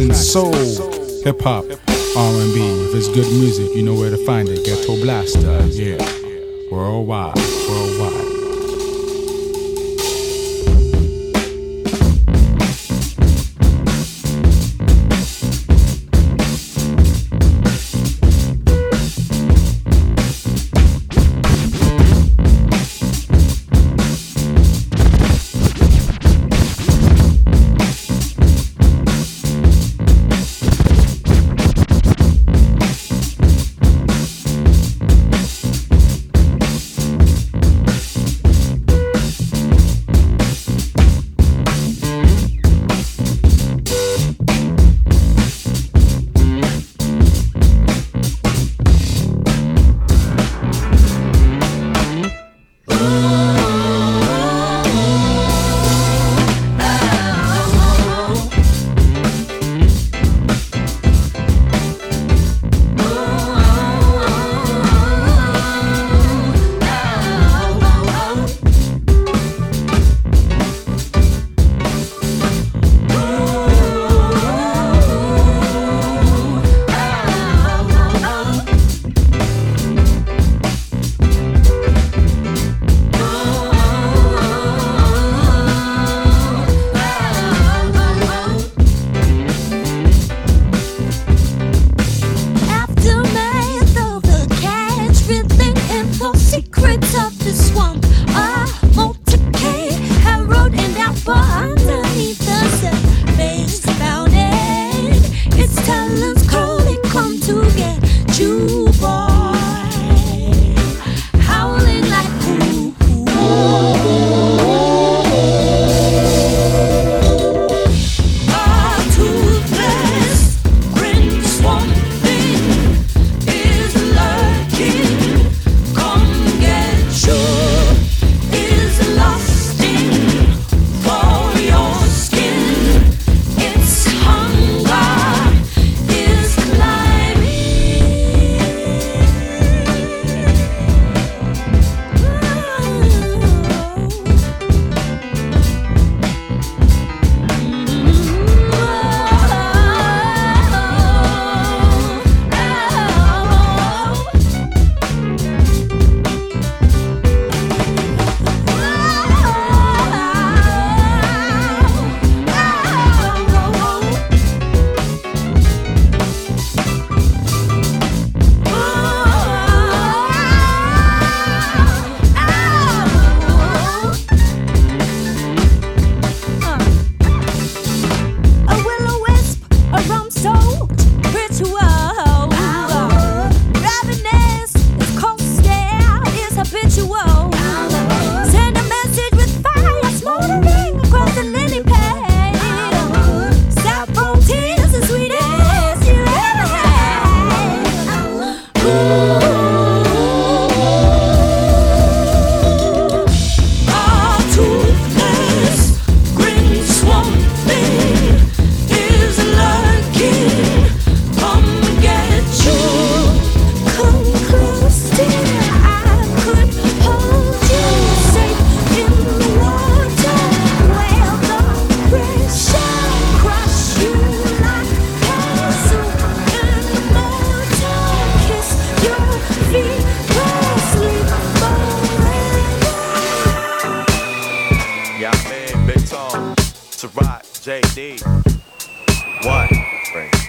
In soul,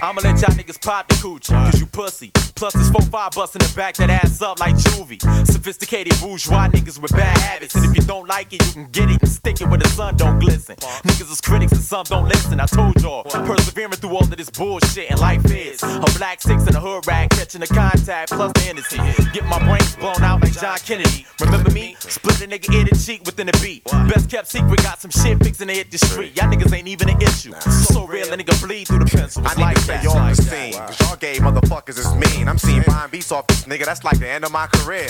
I'ma let y'all niggas pop the coochie, cause you pussy. Plus this 4-5 bust in the back that ass up like juvie. Sophisticated bourgeois niggas with bad habits. And if you don't like it, you can get it and stick it where the sun don't glisten. Niggas is critics and some don't listen. I told y'all, persevering through all of this bullshit and life is. A black six in a hood rag, catching the contact, plus the energy. Get my brains blown out like John Kennedy. Remember me? Split a nigga ear to cheek within a beat. Best kept secret, got some shit fixing to hit the street. Y'all niggas ain't even an issue. So real, a nigga bleed through the pencil. I like that. the scene. Cause y'all gay motherfuckers is mean. I'm seeing buying beats off this nigga. That's like the end of my career.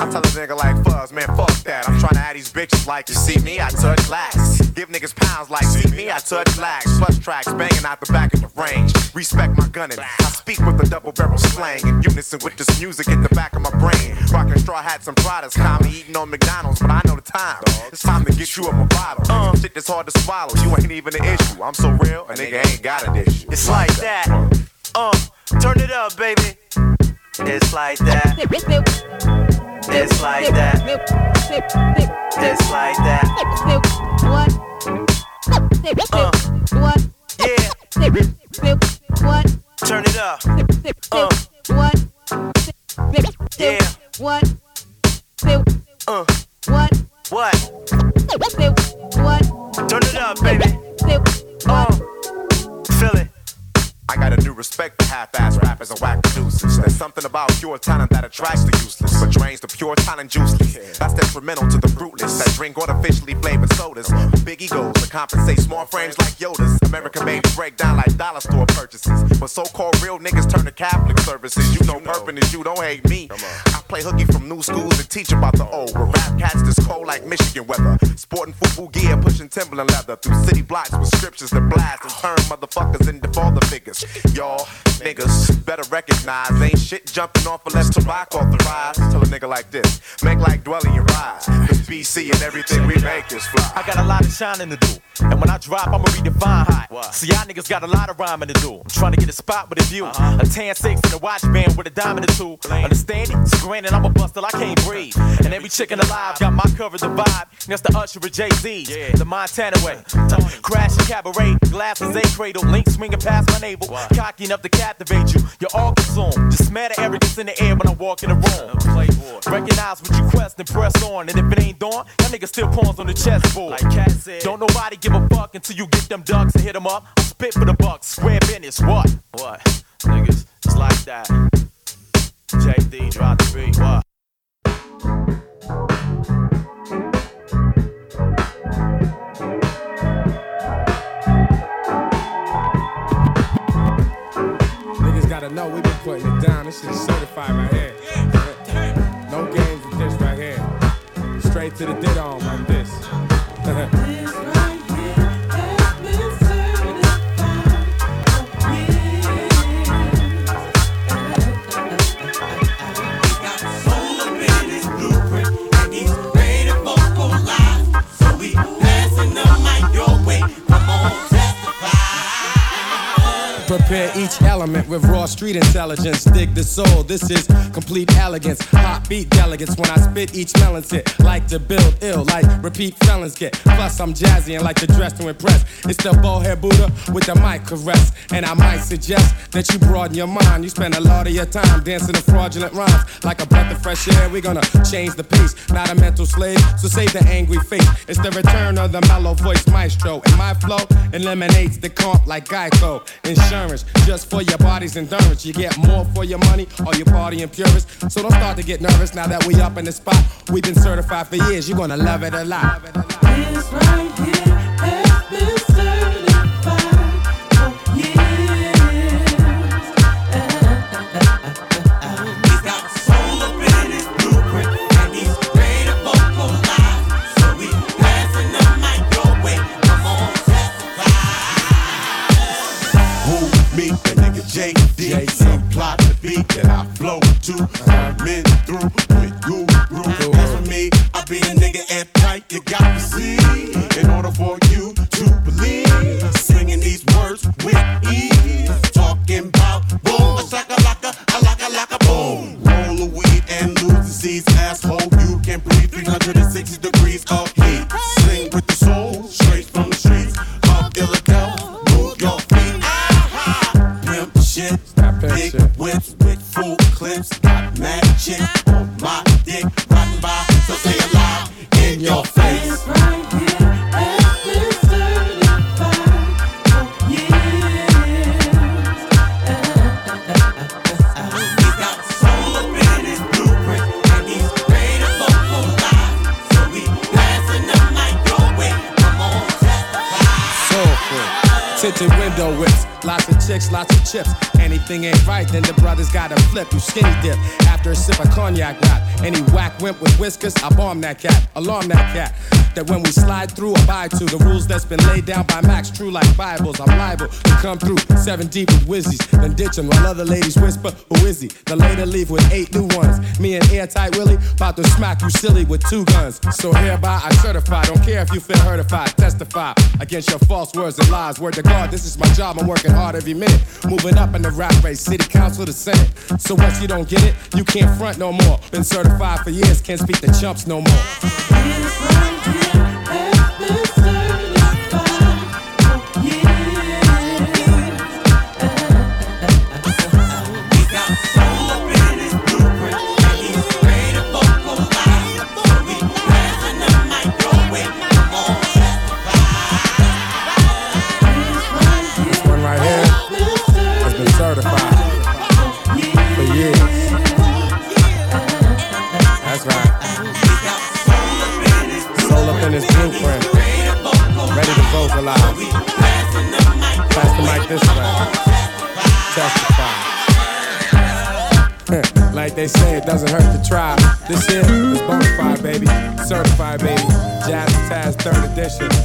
I tell a nigga like Fuzz, man, fuck that. I'm trying to add these bitches like you see me, I touch lax. Give niggas pounds like see me, I touch lax. Plus tracks banging out the back of the range. Respect my gunning. I speak with a double barrel slang in unison with this music in the back of my brain. Rocking straw hats and Pradas, call eating on McDonald's, but I know the time. It's time to get you up a bottle. Uh, shit that's hard to swallow. You ain't even an issue. I'm so real, a nigga ain't got an issue. It's like that. Uh, turn it up, baby. It's like that. It's like that. It's like that. What? Uh, yeah. What? Turn it up. Uh, yeah. What? Uh, what? What? Turn it up, baby. Uh. I got a new respect for half-ass rappers and whack producers. There's something about pure talent that attracts the useless, but drains the pure talent juiceless. That's detrimental to the fruitless that drink artificially flavored sodas. Big egos to compensate small frames like Yoda's. American made break down like dollar store purchases. But so-called real niggas turn to Catholic services. You know, purping is you, don't hate me. I play hooky from new schools and teach about the old. Where rap cats this cold like Michigan weather. Sporting football gear, pushing Timberland leather through city blocks with scriptures that blast and turn motherfuckers into father figures. Y'all niggas better recognize ain't shit jumping off unless tobacco authorized. Tell a nigga like this, make like dwelling and rise. Cause BC and everything we make is fly. I got a lot of shining to do. And when I drop, I'ma redefine hot. See, y'all niggas got a lot of rhyming to do. I'm trying to get a spot with a view. Uh-huh. A tan six and a watch band with a diamond or two. Understand it? So granted, I'm a bust till I can't breathe. And every chicken alive got my cover, the vibe. That's the usher of Jay Z, yeah. the Montana way. Crashing cabaret, glasses, a cradle, link swinging past my navel. Cocky enough to captivate you. You're all consumed. Just matter arrogance in the air when I walk in the room. Recognize what you quest and press on. And if it ain't dawn, that nigga still pawns on the chessboard. Don't nobody give a fuck until you get them ducks and hit them up. I spit for the bucks, square business. What? What? Niggas, it's like that. JD, drop the beat. What? Gotta know we been putting it down. This shit certified right here. No games with this right here. Straight to the did on like this. Prepare each element with raw street intelligence. Dig the soul. This is complete elegance. Hot beat delegates when I spit each melon hit. Like to build ill, like repeat felons get. Plus I'm jazzy and like to dress to impress. It's the bowhead Buddha with the mic caress. And I might suggest that you broaden your mind. You spend a lot of your time dancing to fraudulent rhymes. Like a breath of fresh air, we're gonna change the pace. Not a mental slave, so save the angry face. It's the return of the mellow voice maestro. And my flow eliminates the comp like Geico. Insurance, just for your body's endurance. You get more for your money, or your party and. So don't start to get nervous now that we up in the spot. We've been certified for years, you're gonna love it a lot. Who, that I flow to. I'm in through with guru. That's for me, I be a nigga and tight, you got to see. 'Cause. I bomb that cat, alarm that cat that when we slide through, abide to the rules that's been laid down by Max. True like Bibles, I'm liable to come through seven deep with whizzies, then ditch 'em while other ladies whisper, Who is he? The later leave with eight new ones. Me and Airtight Willie about to smack you silly with two guns. So hereby I certify, don't care if you feel hurtified, testify against your false words and lies. Word to God, this is my job, I'm working hard every minute. Moving up in the rap race, city council to senate. So once you don't get it, you can't front no more. Been certified for years, can't speak to chumps no more. Hey, hey, this. They say it doesn't hurt to try. This here is bonafide, baby. Certified, baby. Jazz Taz, third edition.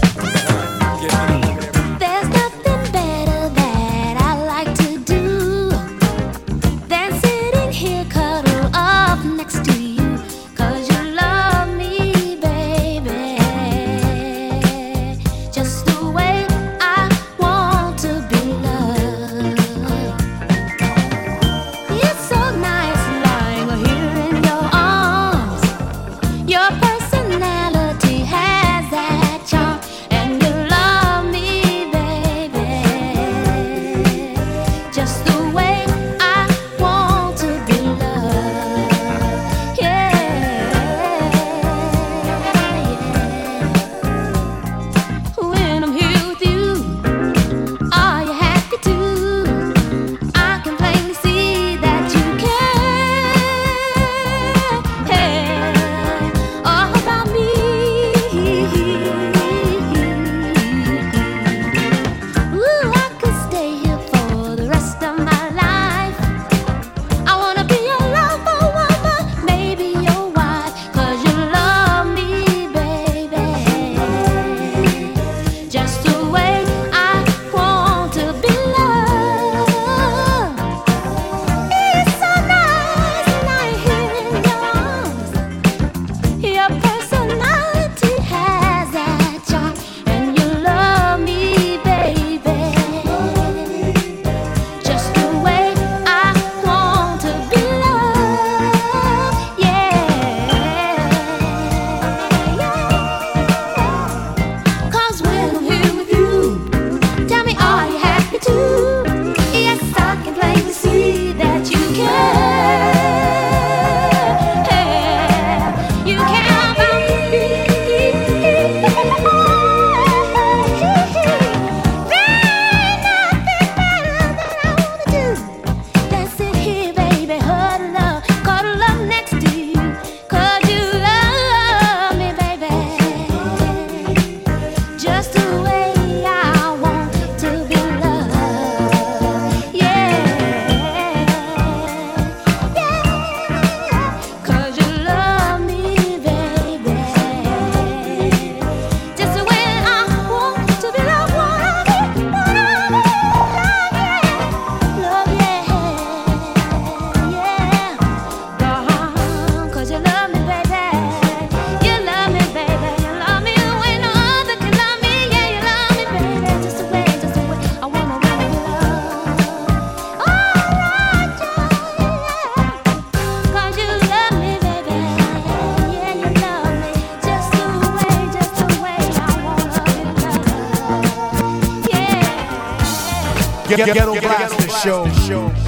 show.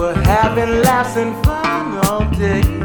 We're having laughs and fun all day.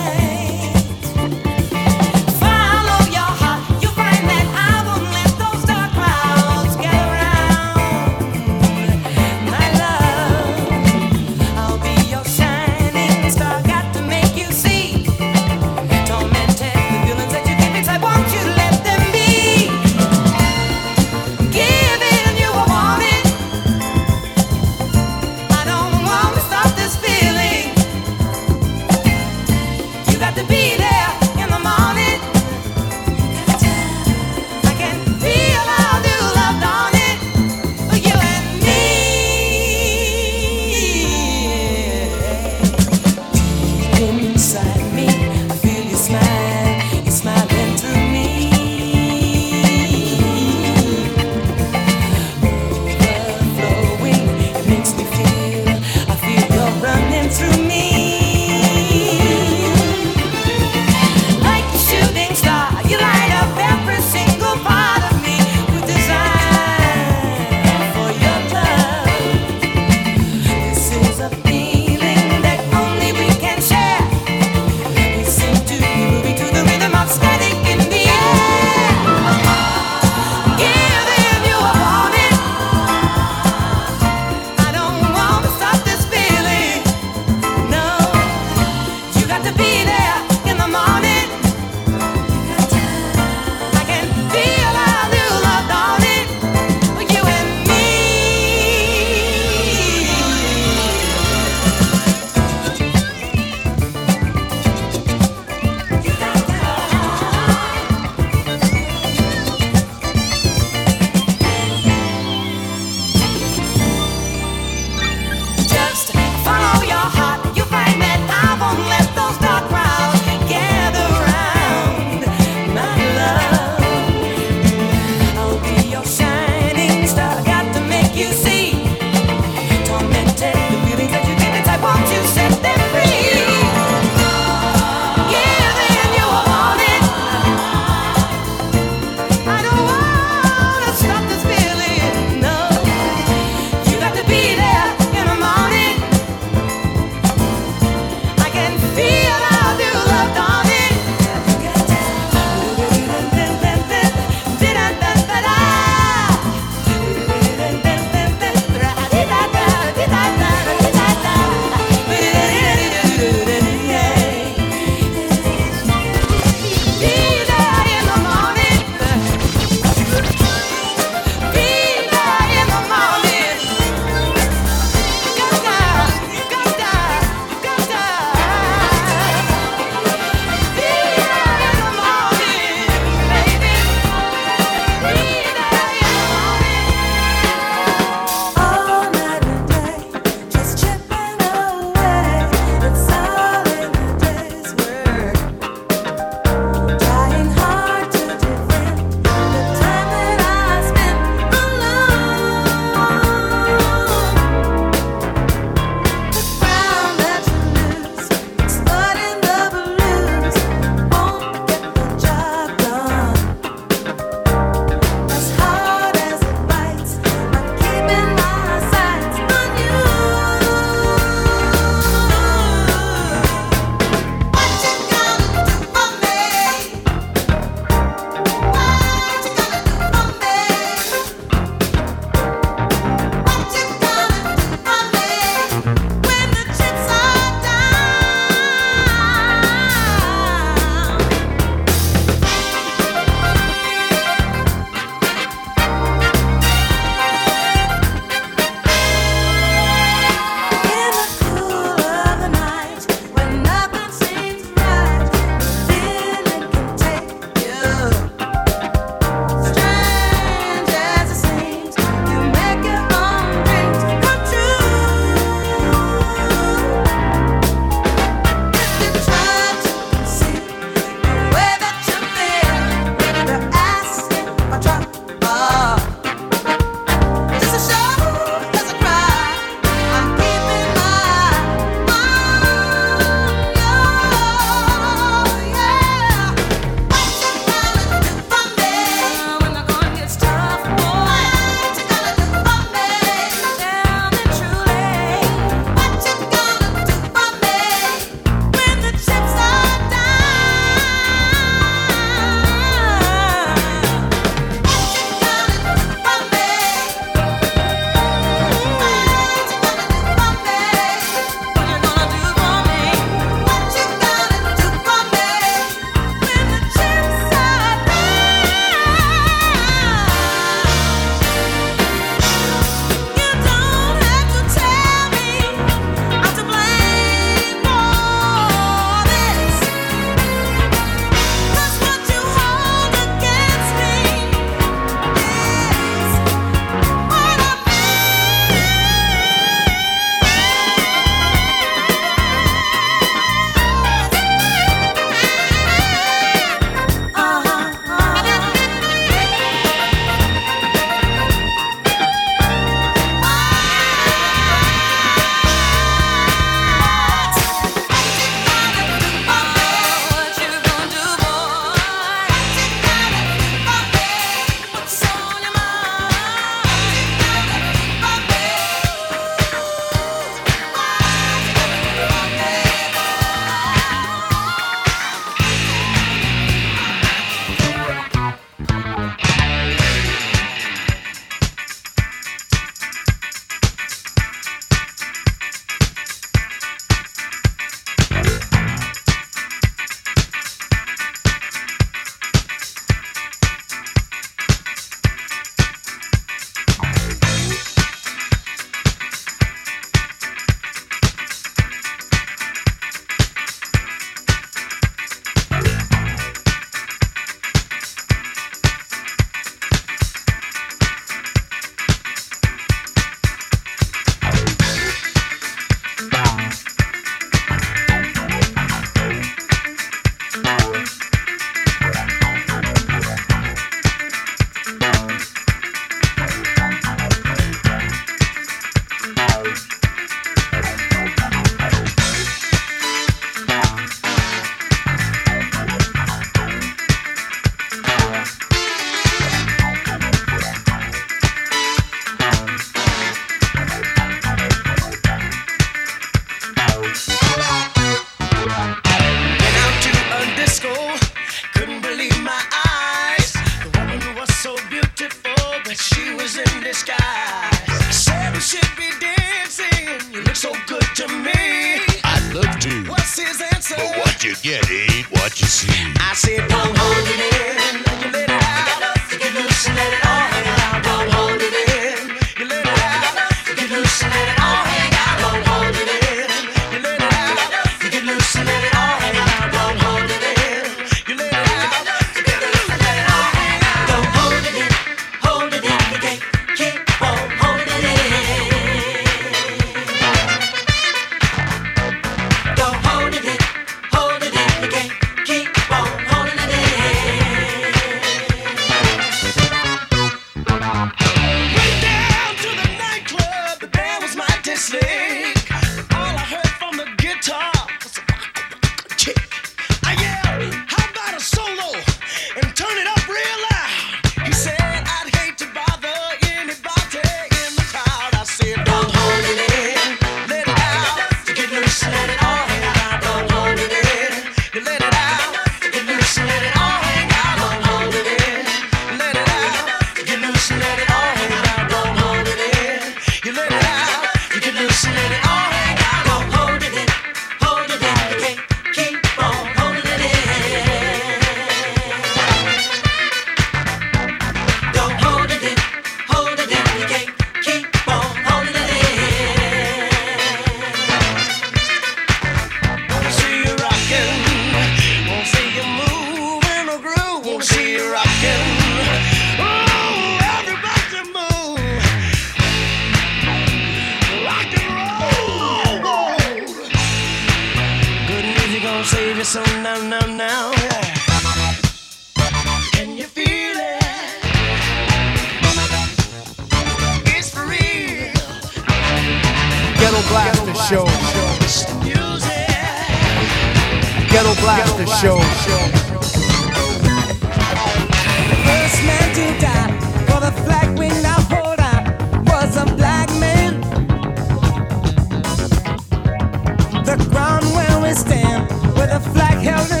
The ground where we stand, with a flag held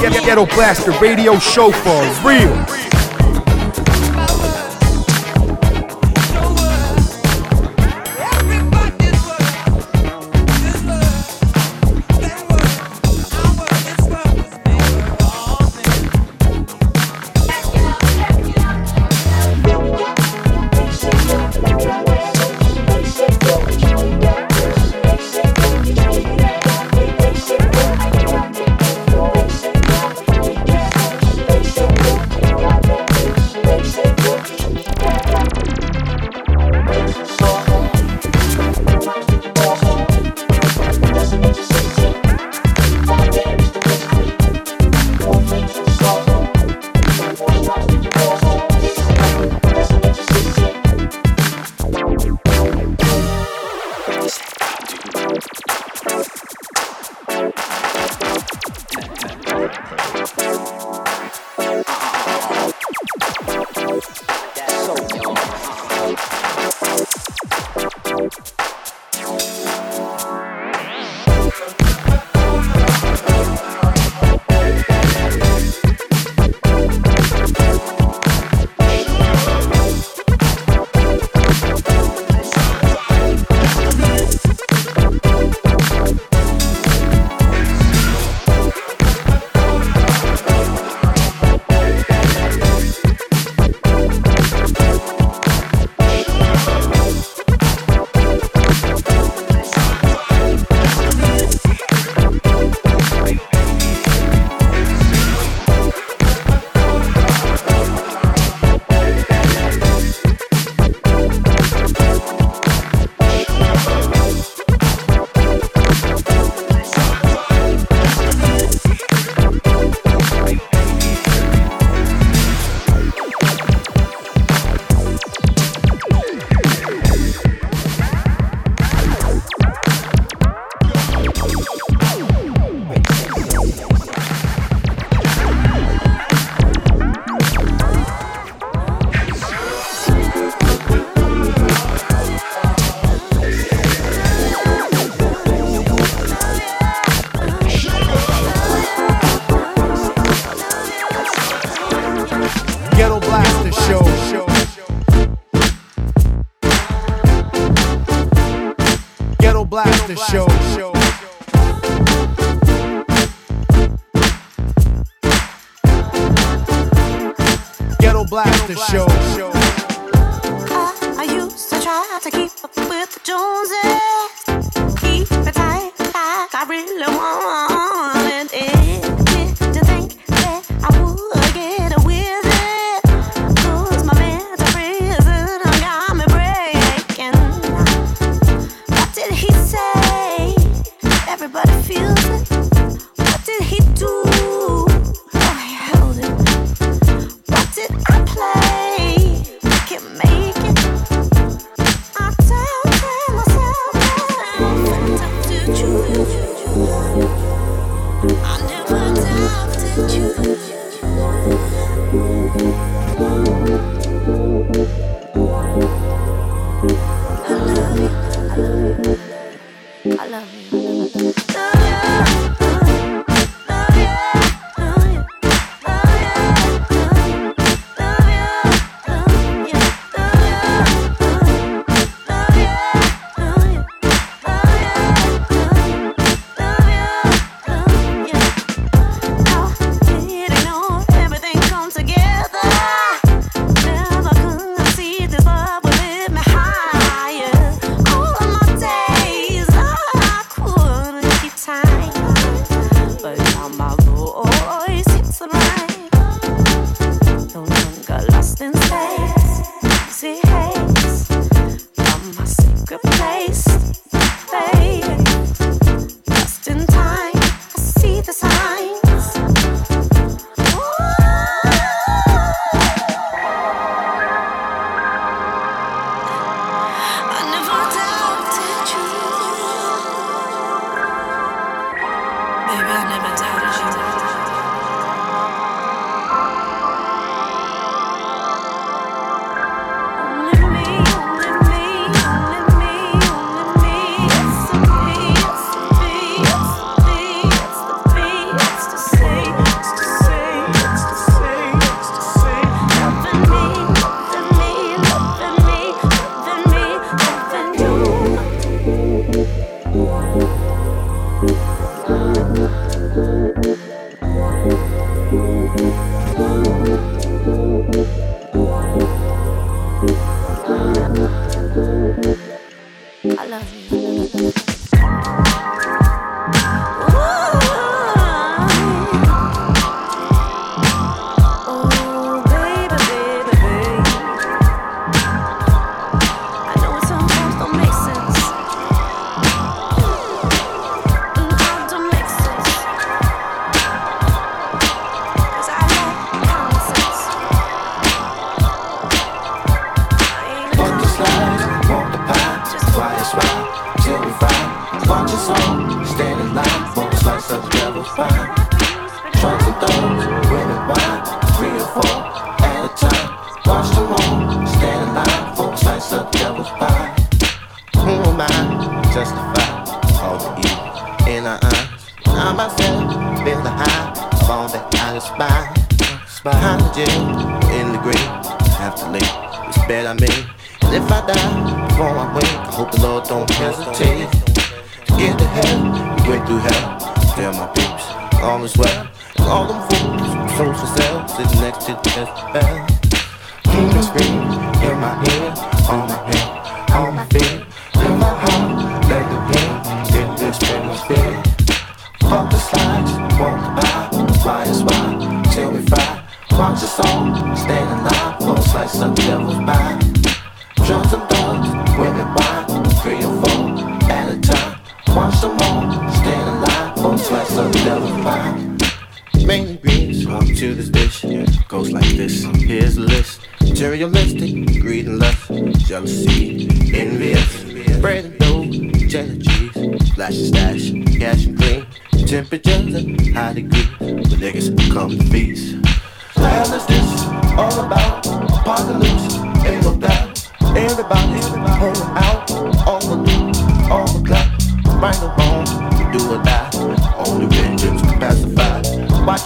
Get- Ghetto Blaster Radio Show for real.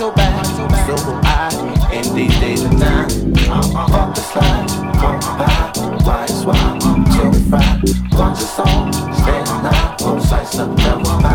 so bad, so so I in these days of night. I'm up the slide, I'm high Why is why I'm terrified Watch the song, stand high Won't slice up,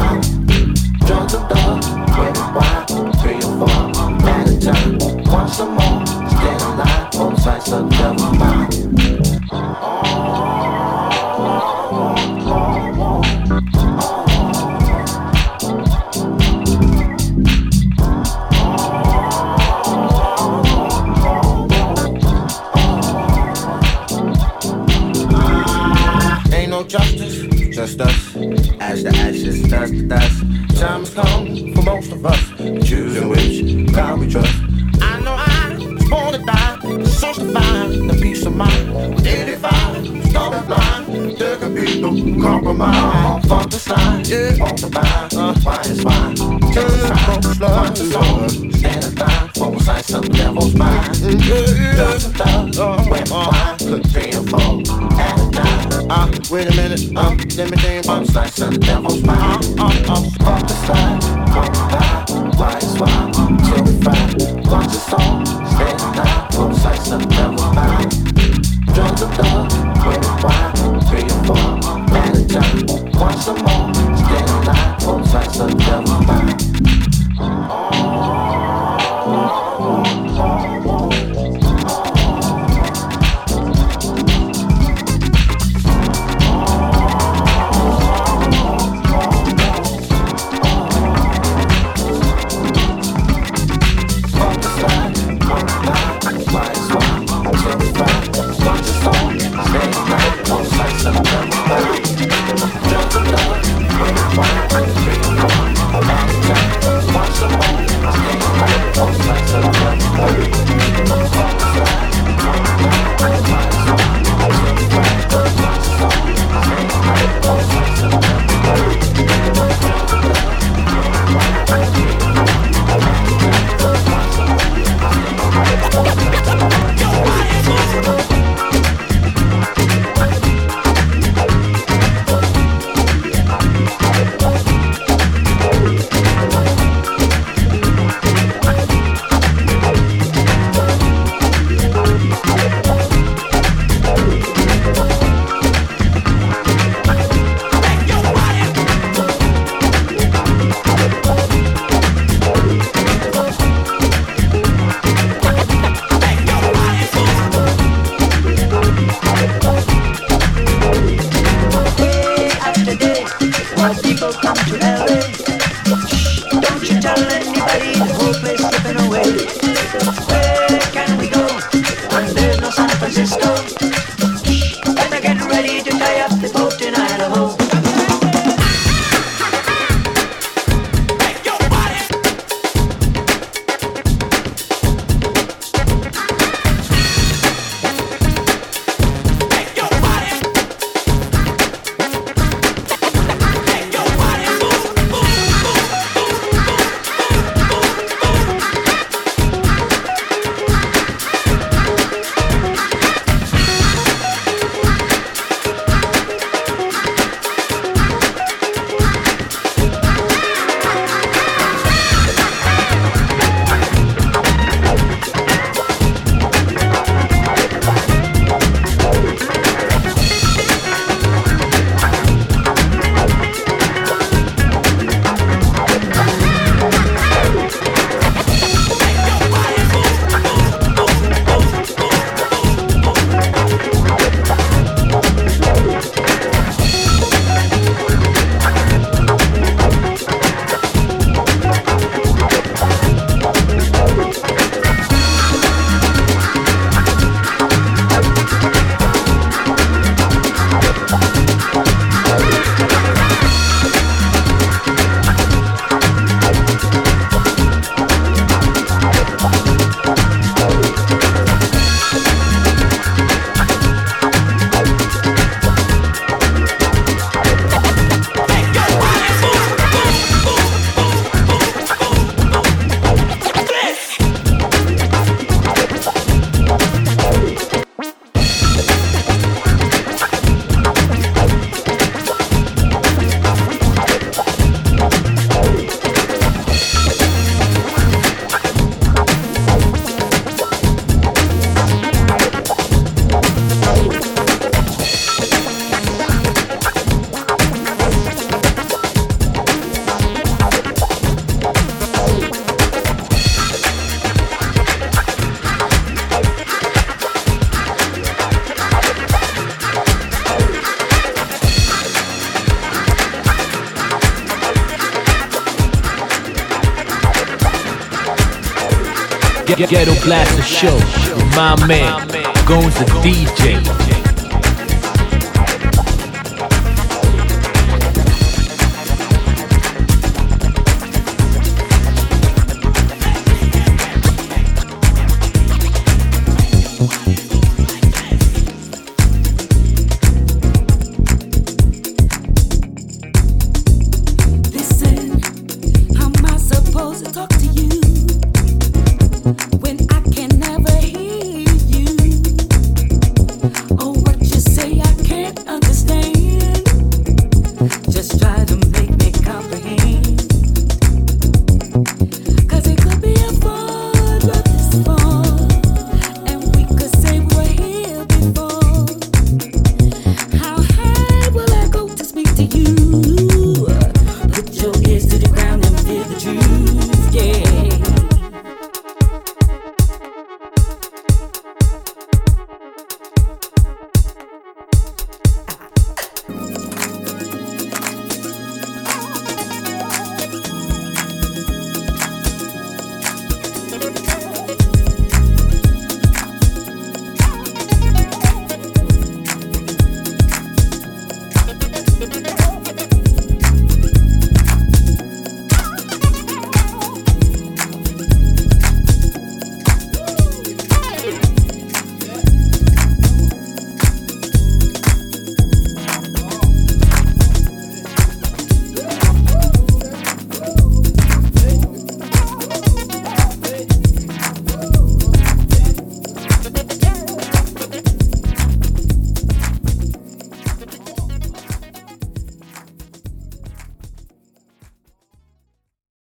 Ghetto Blaster Show with my man, Gones the DJ.